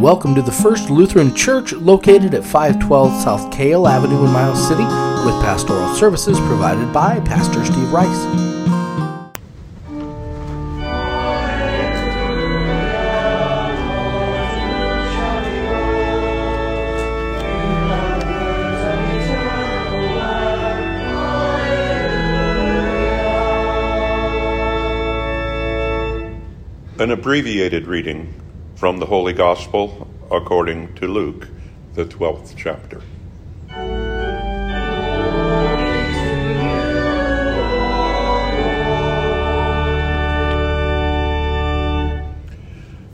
welcome to the First Lutheran Church located at 512 South Kale Avenue in Miles City with pastoral services provided by Pastor Steve Rice. An abbreviated reading from the Holy Gospel according to Luke, the 12th chapter.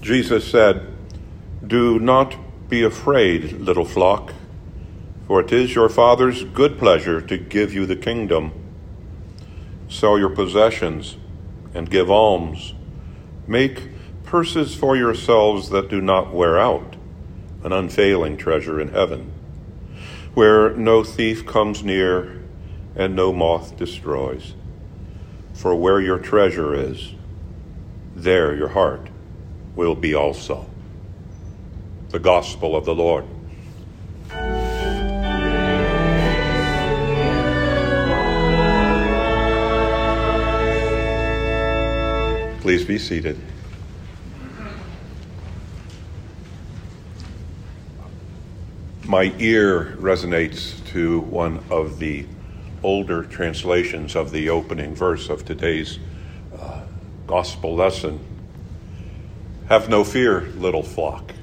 Jesus said, Do not be afraid, little flock, for it is your Father's good pleasure to give you the kingdom. Sell your possessions and give alms. Make purses for yourselves that do not wear out, an unfailing treasure in heaven, where no thief comes near and no moth destroys. For where your treasure is, there your heart will be also. The Gospel of the Lord. Please be seated. My ear resonates to one of the older translations of the opening verse of today's uh, gospel lesson. Have no fear, little flock,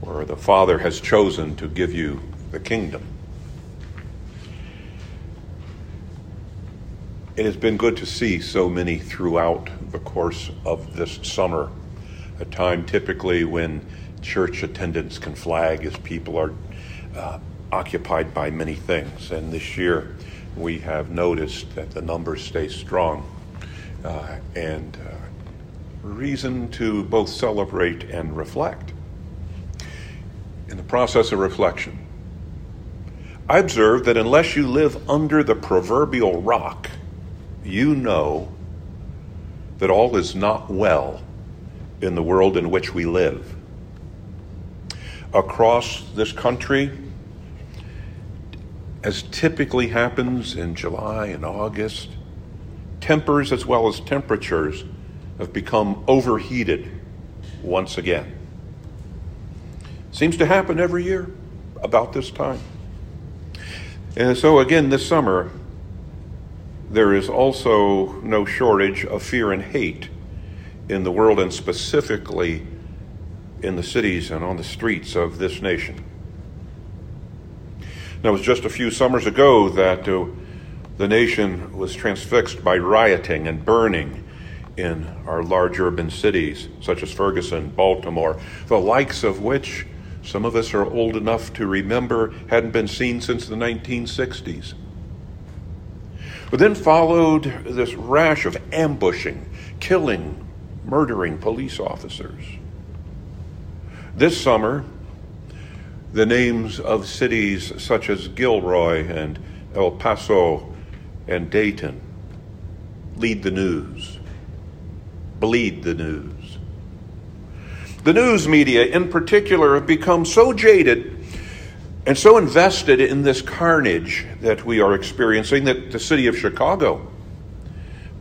where the Father has chosen to give you the kingdom. It has been good to see so many throughout the course of this summer, a time typically when church attendance can flag as people are uh, occupied by many things. And this year, we have noticed that the numbers stay strong uh, and uh, reason to both celebrate and reflect. In the process of reflection, I observe that unless you live under the proverbial rock, you know that all is not well in the world in which we live. Across this country, as typically happens in July and August, tempers as well as temperatures have become overheated once again. Seems to happen every year about this time. And so, again, this summer, there is also no shortage of fear and hate in the world, and specifically in the cities and on the streets of this nation. Now, it was just a few summers ago that uh, the nation was transfixed by rioting and burning in our large urban cities, such as Ferguson, Baltimore, the likes of which some of us are old enough to remember hadn't been seen since the 1960s. But then followed this rash of ambushing, killing, murdering police officers. This summer, the names of cities such as Gilroy and El Paso and Dayton lead the news, bleed the news. The news media, in particular, have become so jaded and so invested in this carnage that we are experiencing that the city of Chicago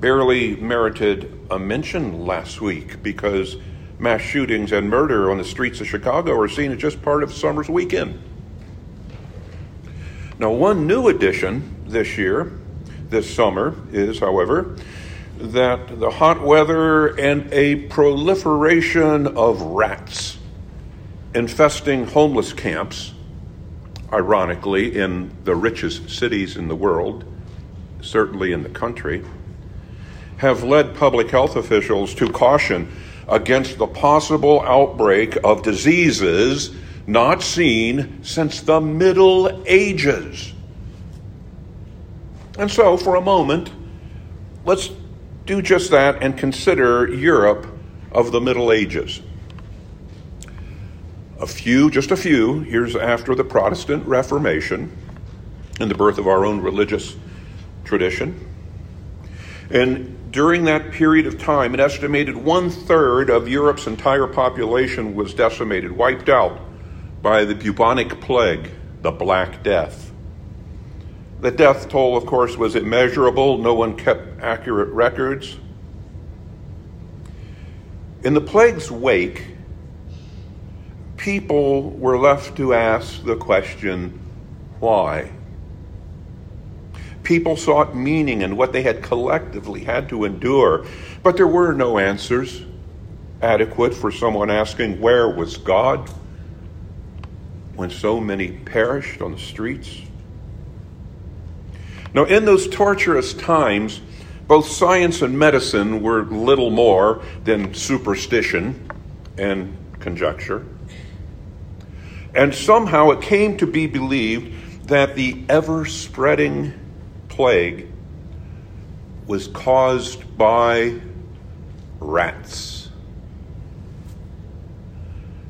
barely merited a mention last week because mass shootings and murder on the streets of Chicago are seen as just part of summer's weekend. Now, one new addition this year, this summer, is, however, that the hot weather and a proliferation of rats infesting homeless camps ironically, in the richest cities in the world, certainly in the country, have led public health officials to caution against the possible outbreak of diseases not seen since the Middle Ages. And so, for a moment, let's do just that and consider Europe of the Middle Ages a few, just a few years after the Protestant Reformation and the birth of our own religious tradition. And during that period of time, an estimated one third of Europe's entire population was decimated, wiped out by the bubonic plague, the Black Death. The death toll, of course, was immeasurable. No one kept accurate records. In the plague's wake, people were left to ask the question, why? People sought meaning in what they had collectively had to endure, but there were no answers adequate for someone asking, Where was God when so many perished on the streets? Now, in those torturous times, both science and medicine were little more than superstition and conjecture. And somehow it came to be believed that the ever spreading plague was caused by rats.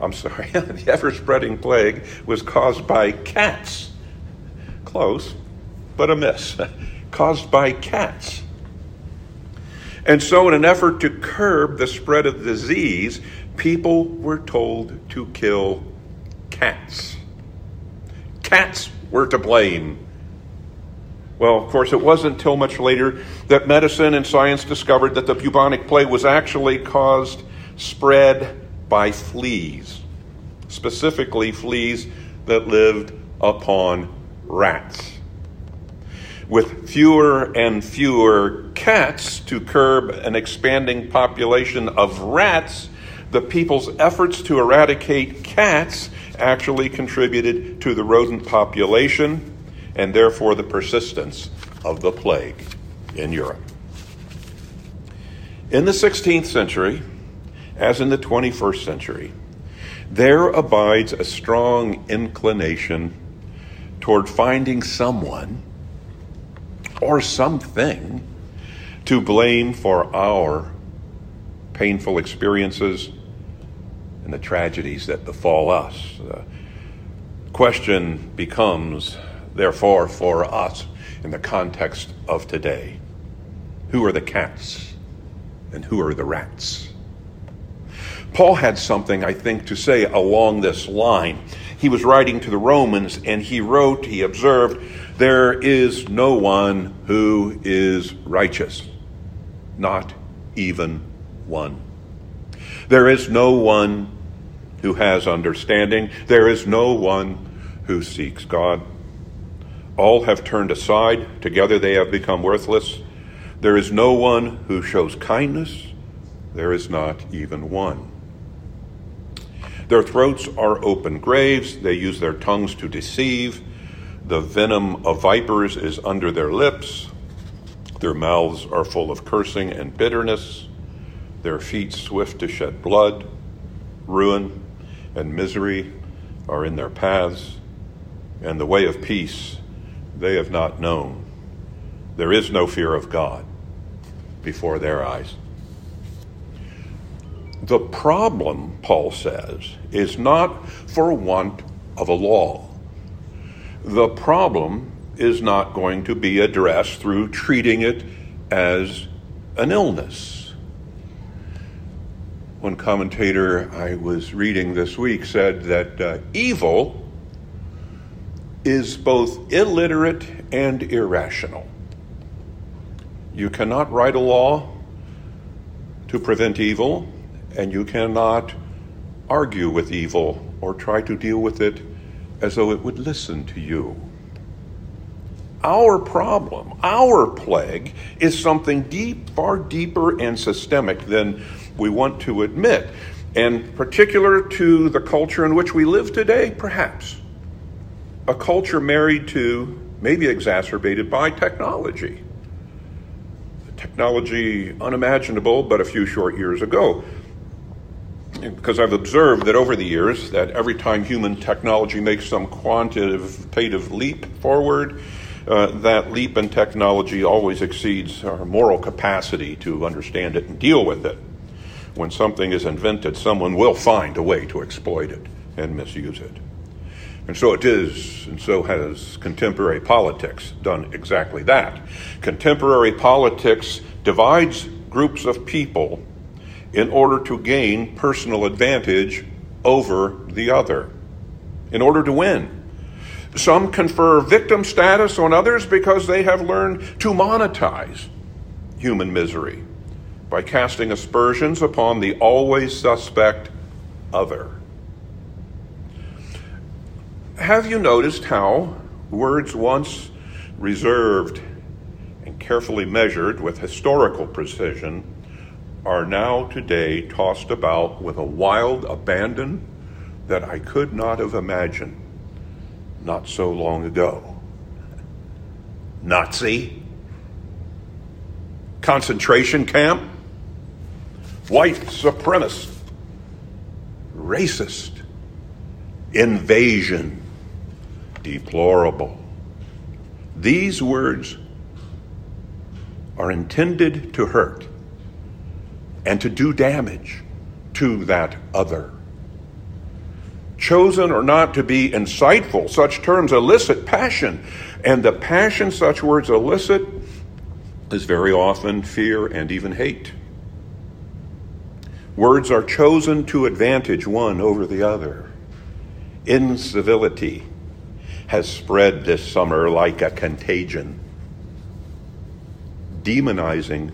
I'm sorry, the ever spreading plague was caused by cats. Close, but a miss. caused by cats. And so, in an effort to curb the spread of disease, people were told to kill cats. Cats were to blame. Well, of course, it wasn't until much later that medicine and science discovered that the bubonic plague was actually caused, spread by fleas, specifically fleas that lived upon rats. With fewer and fewer cats to curb an expanding population of rats, the people's efforts to eradicate cats actually contributed to the rodent population and therefore the persistence of the plague in Europe. In the 16th century, as in the 21st century, there abides a strong inclination toward finding someone or something to blame for our painful experiences and the tragedies that befall us. The question becomes, therefore, for us in the context of today who are the cats and who are the rats? Paul had something, I think, to say along this line. He was writing to the Romans and he wrote, he observed, there is no one who is righteous, not even one. There is no one who has understanding. There is no one who seeks God. All have turned aside. Together they have become worthless. There is no one who shows kindness. There is not even one. Their throats are open graves. They use their tongues to deceive. The venom of vipers is under their lips. Their mouths are full of cursing and bitterness. Their feet swift to shed blood. Ruin and misery are in their paths. And the way of peace they have not known. There is no fear of God before their eyes. The problem, Paul says, is not for want of a law the problem is not going to be addressed through treating it as an illness. One commentator I was reading this week said that uh, evil is both illiterate and irrational. You cannot write a law to prevent evil, and you cannot argue with evil or try to deal with it as though it would listen to you. Our problem, our plague, is something deep, far deeper and systemic than we want to admit, and particular to the culture in which we live today, perhaps. A culture married to, maybe exacerbated by technology. Technology unimaginable but a few short years ago because I've observed that over the years that every time human technology makes some quantitative leap forward, uh, that leap in technology always exceeds our moral capacity to understand it and deal with it. When something is invented, someone will find a way to exploit it and misuse it. And so it is, and so has contemporary politics done exactly that. Contemporary politics divides groups of people in order to gain personal advantage over the other, in order to win. Some confer victim status on others because they have learned to monetize human misery by casting aspersions upon the always suspect other. Have you noticed how words once reserved and carefully measured with historical precision are now today tossed about with a wild abandon that I could not have imagined not so long ago? Nazi, concentration camp, white supremacist, racist, invasion, deplorable. These words are intended to hurt and to do damage to that other. Chosen or not to be insightful, such terms elicit passion, and the passion such words elicit is very often fear and even hate. Words are chosen to advantage one over the other. Incivility has spread this summer like a contagion. Demonizing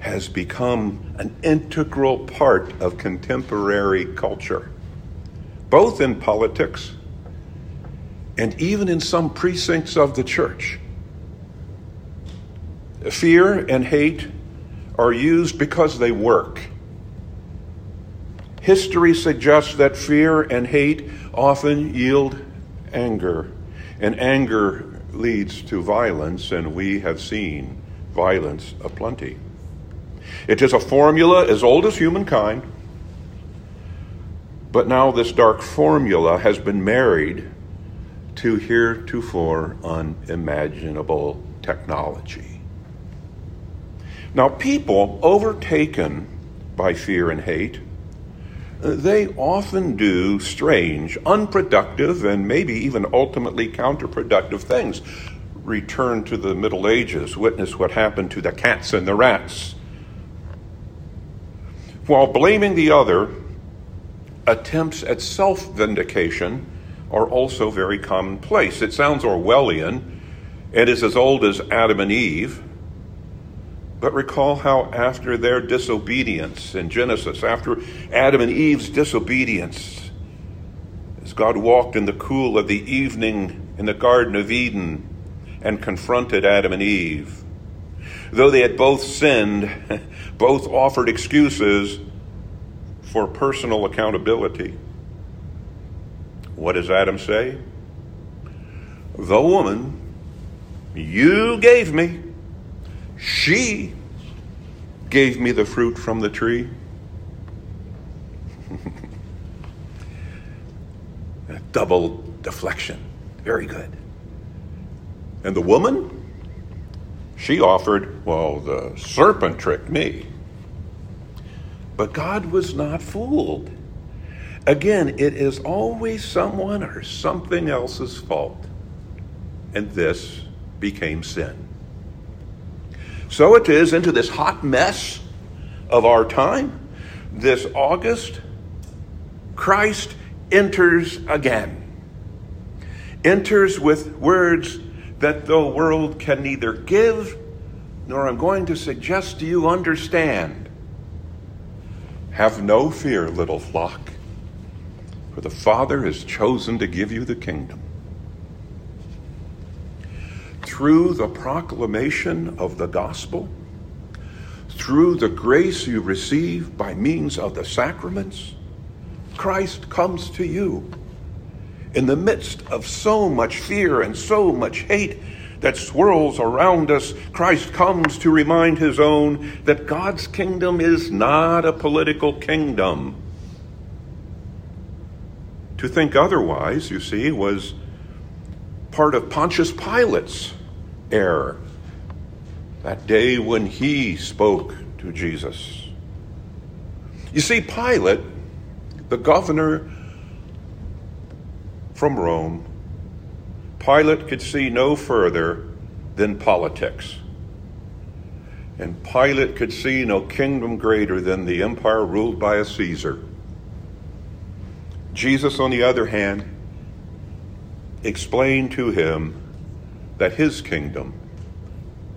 has become an integral part of contemporary culture, both in politics and even in some precincts of the church. Fear and hate are used because they work. History suggests that fear and hate often yield anger, and anger leads to violence, and we have seen violence aplenty. It is a formula as old as humankind, but now this dark formula has been married to heretofore unimaginable technology. Now, people overtaken by fear and hate, they often do strange, unproductive, and maybe even ultimately counterproductive things. Return to the Middle Ages, witness what happened to the cats and the rats. While blaming the other, attempts at self vindication are also very commonplace. It sounds Orwellian and is as old as Adam and Eve. But recall how, after their disobedience in Genesis, after Adam and Eve's disobedience, as God walked in the cool of the evening in the Garden of Eden and confronted Adam and Eve, though they had both sinned, both offered excuses for personal accountability. What does Adam say? The woman you gave me, she gave me the fruit from the tree. Double deflection. Very good. And the woman? She offered, well, the serpent tricked me. But God was not fooled. Again, it is always someone or something else's fault. And this became sin. So it is into this hot mess of our time, this August, Christ enters again. Enters with words that the world can neither give nor I'm going to suggest to you understand. Have no fear, little flock, for the Father has chosen to give you the kingdom through the proclamation of the gospel, through the grace you receive by means of the sacraments, Christ comes to you. In the midst of so much fear and so much hate that swirls around us, Christ comes to remind his own that God's kingdom is not a political kingdom. To think otherwise, you see, was part of Pontius Pilate's error. That day when he spoke to Jesus. You see, Pilate, the governor from Rome, Pilate could see no further than politics. And Pilate could see no kingdom greater than the empire ruled by a Caesar. Jesus, on the other hand, explained to him that his kingdom,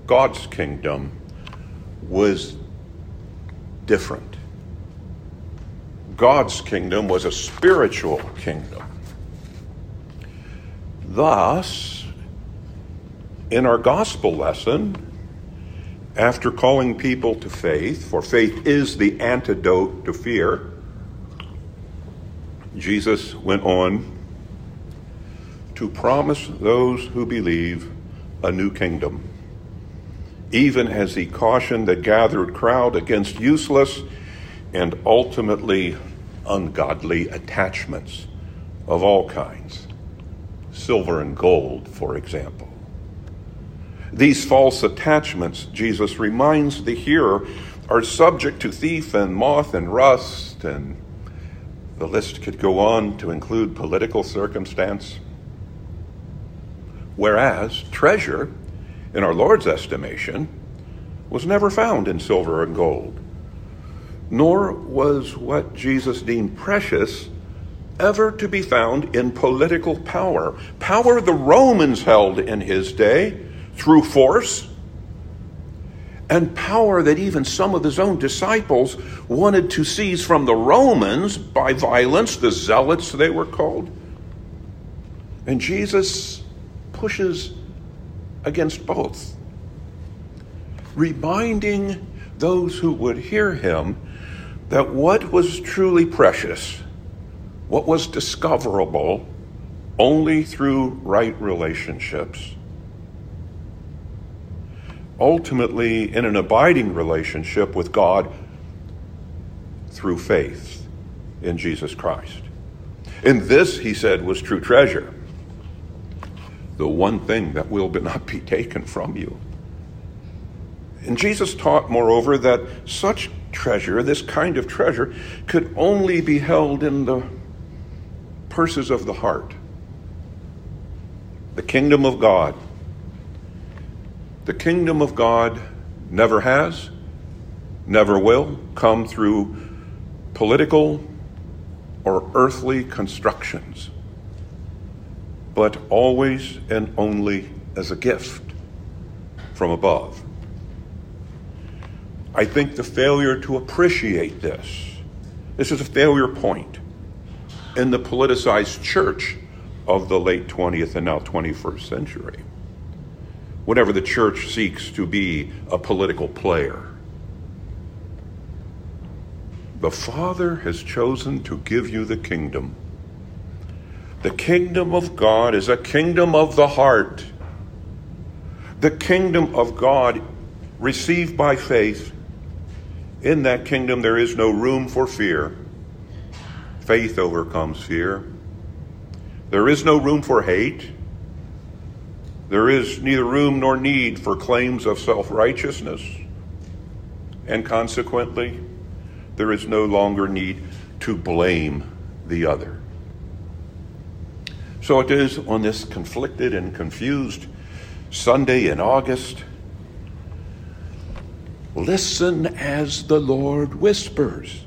God's kingdom, was different. God's kingdom was a spiritual kingdom. Thus, in our gospel lesson, after calling people to faith, for faith is the antidote to fear, Jesus went on to promise those who believe a new kingdom, even as he cautioned the gathered crowd against useless and ultimately ungodly attachments of all kinds, silver and gold, for example. These false attachments, Jesus reminds the hearer, are subject to thief and moth and rust, and the list could go on to include political circumstance. Whereas treasure, in our Lord's estimation, was never found in silver and gold nor was what Jesus deemed precious ever to be found in political power. Power the Romans held in his day through force, and power that even some of his own disciples wanted to seize from the Romans by violence, the zealots they were called. And Jesus pushes against both, reminding those who would hear him that what was truly precious, what was discoverable only through right relationships, ultimately in an abiding relationship with God through faith in Jesus Christ. And this, he said, was true treasure. The one thing that will not be taken from you. And Jesus taught, moreover, that such treasure, this kind of treasure, could only be held in the purses of the heart. The kingdom of God. The kingdom of God never has, never will come through political or earthly constructions, but always and only as a gift from above. I think the failure to appreciate this, this is a failure point in the politicized church of the late 20th and now 21st century. Whenever the church seeks to be a political player, the Father has chosen to give you the kingdom. The kingdom of God is a kingdom of the heart. The kingdom of God received by faith in that kingdom, there is no room for fear. Faith overcomes fear. There is no room for hate. There is neither room nor need for claims of self righteousness. And consequently, there is no longer need to blame the other. So it is on this conflicted and confused Sunday in August Listen as the Lord whispers.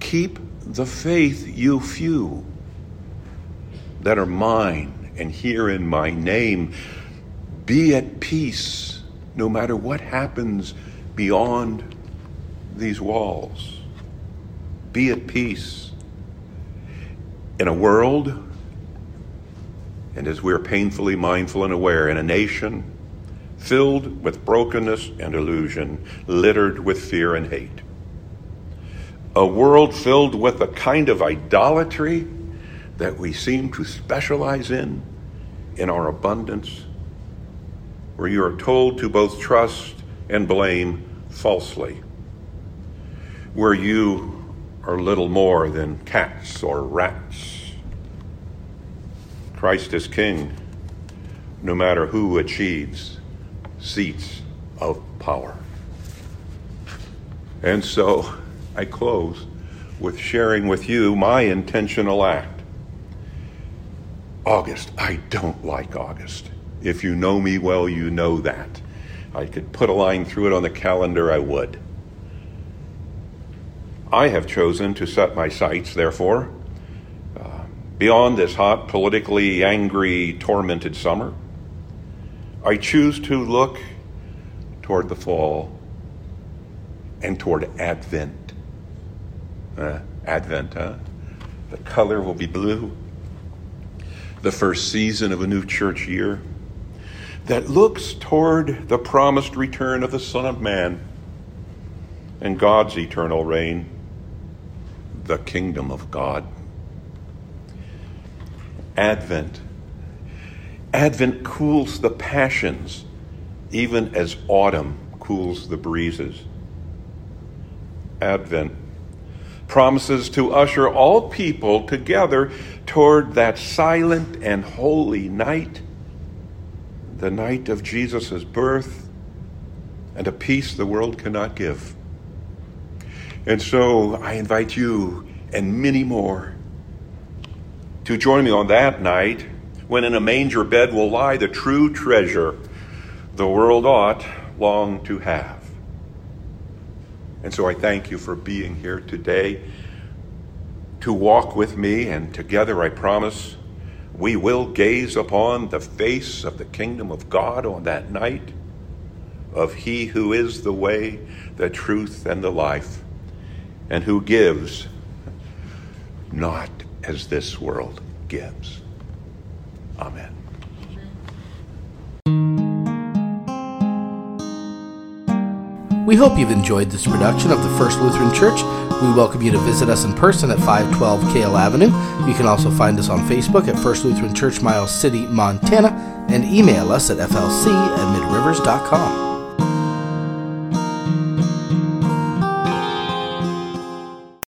Keep the faith, you few that are mine and here in my name. Be at peace no matter what happens beyond these walls. Be at peace. In a world, and as we're painfully mindful and aware, in a nation filled with brokenness and illusion, littered with fear and hate. A world filled with a kind of idolatry that we seem to specialize in, in our abundance, where you are told to both trust and blame falsely, where you are little more than cats or rats. Christ is King, no matter who achieves seats of power. And so I close with sharing with you my intentional act. August. I don't like August. If you know me well, you know that. I could put a line through it on the calendar, I would. I have chosen to set my sights, therefore, beyond this hot, politically angry, tormented summer. I choose to look toward the fall and toward Advent. Uh, Advent, huh? The color will be blue. The first season of a new church year that looks toward the promised return of the Son of Man and God's eternal reign, the kingdom of God. Advent. Advent cools the passions, even as autumn cools the breezes. Advent promises to usher all people together toward that silent and holy night the night of Jesus' birth and a peace the world cannot give. And so I invite you and many more to join me on that night when in a manger bed will lie the true treasure the world ought long to have. And so I thank you for being here today to walk with me, and together I promise we will gaze upon the face of the kingdom of God on that night, of He who is the way, the truth, and the life, and who gives not as this world gives. Amen. We hope you've enjoyed this production of the First Lutheran Church. We welcome you to visit us in person at 512 Kale Avenue. You can also find us on Facebook at First Lutheran Church, Miles City, Montana, and email us at flc at midrivers.com.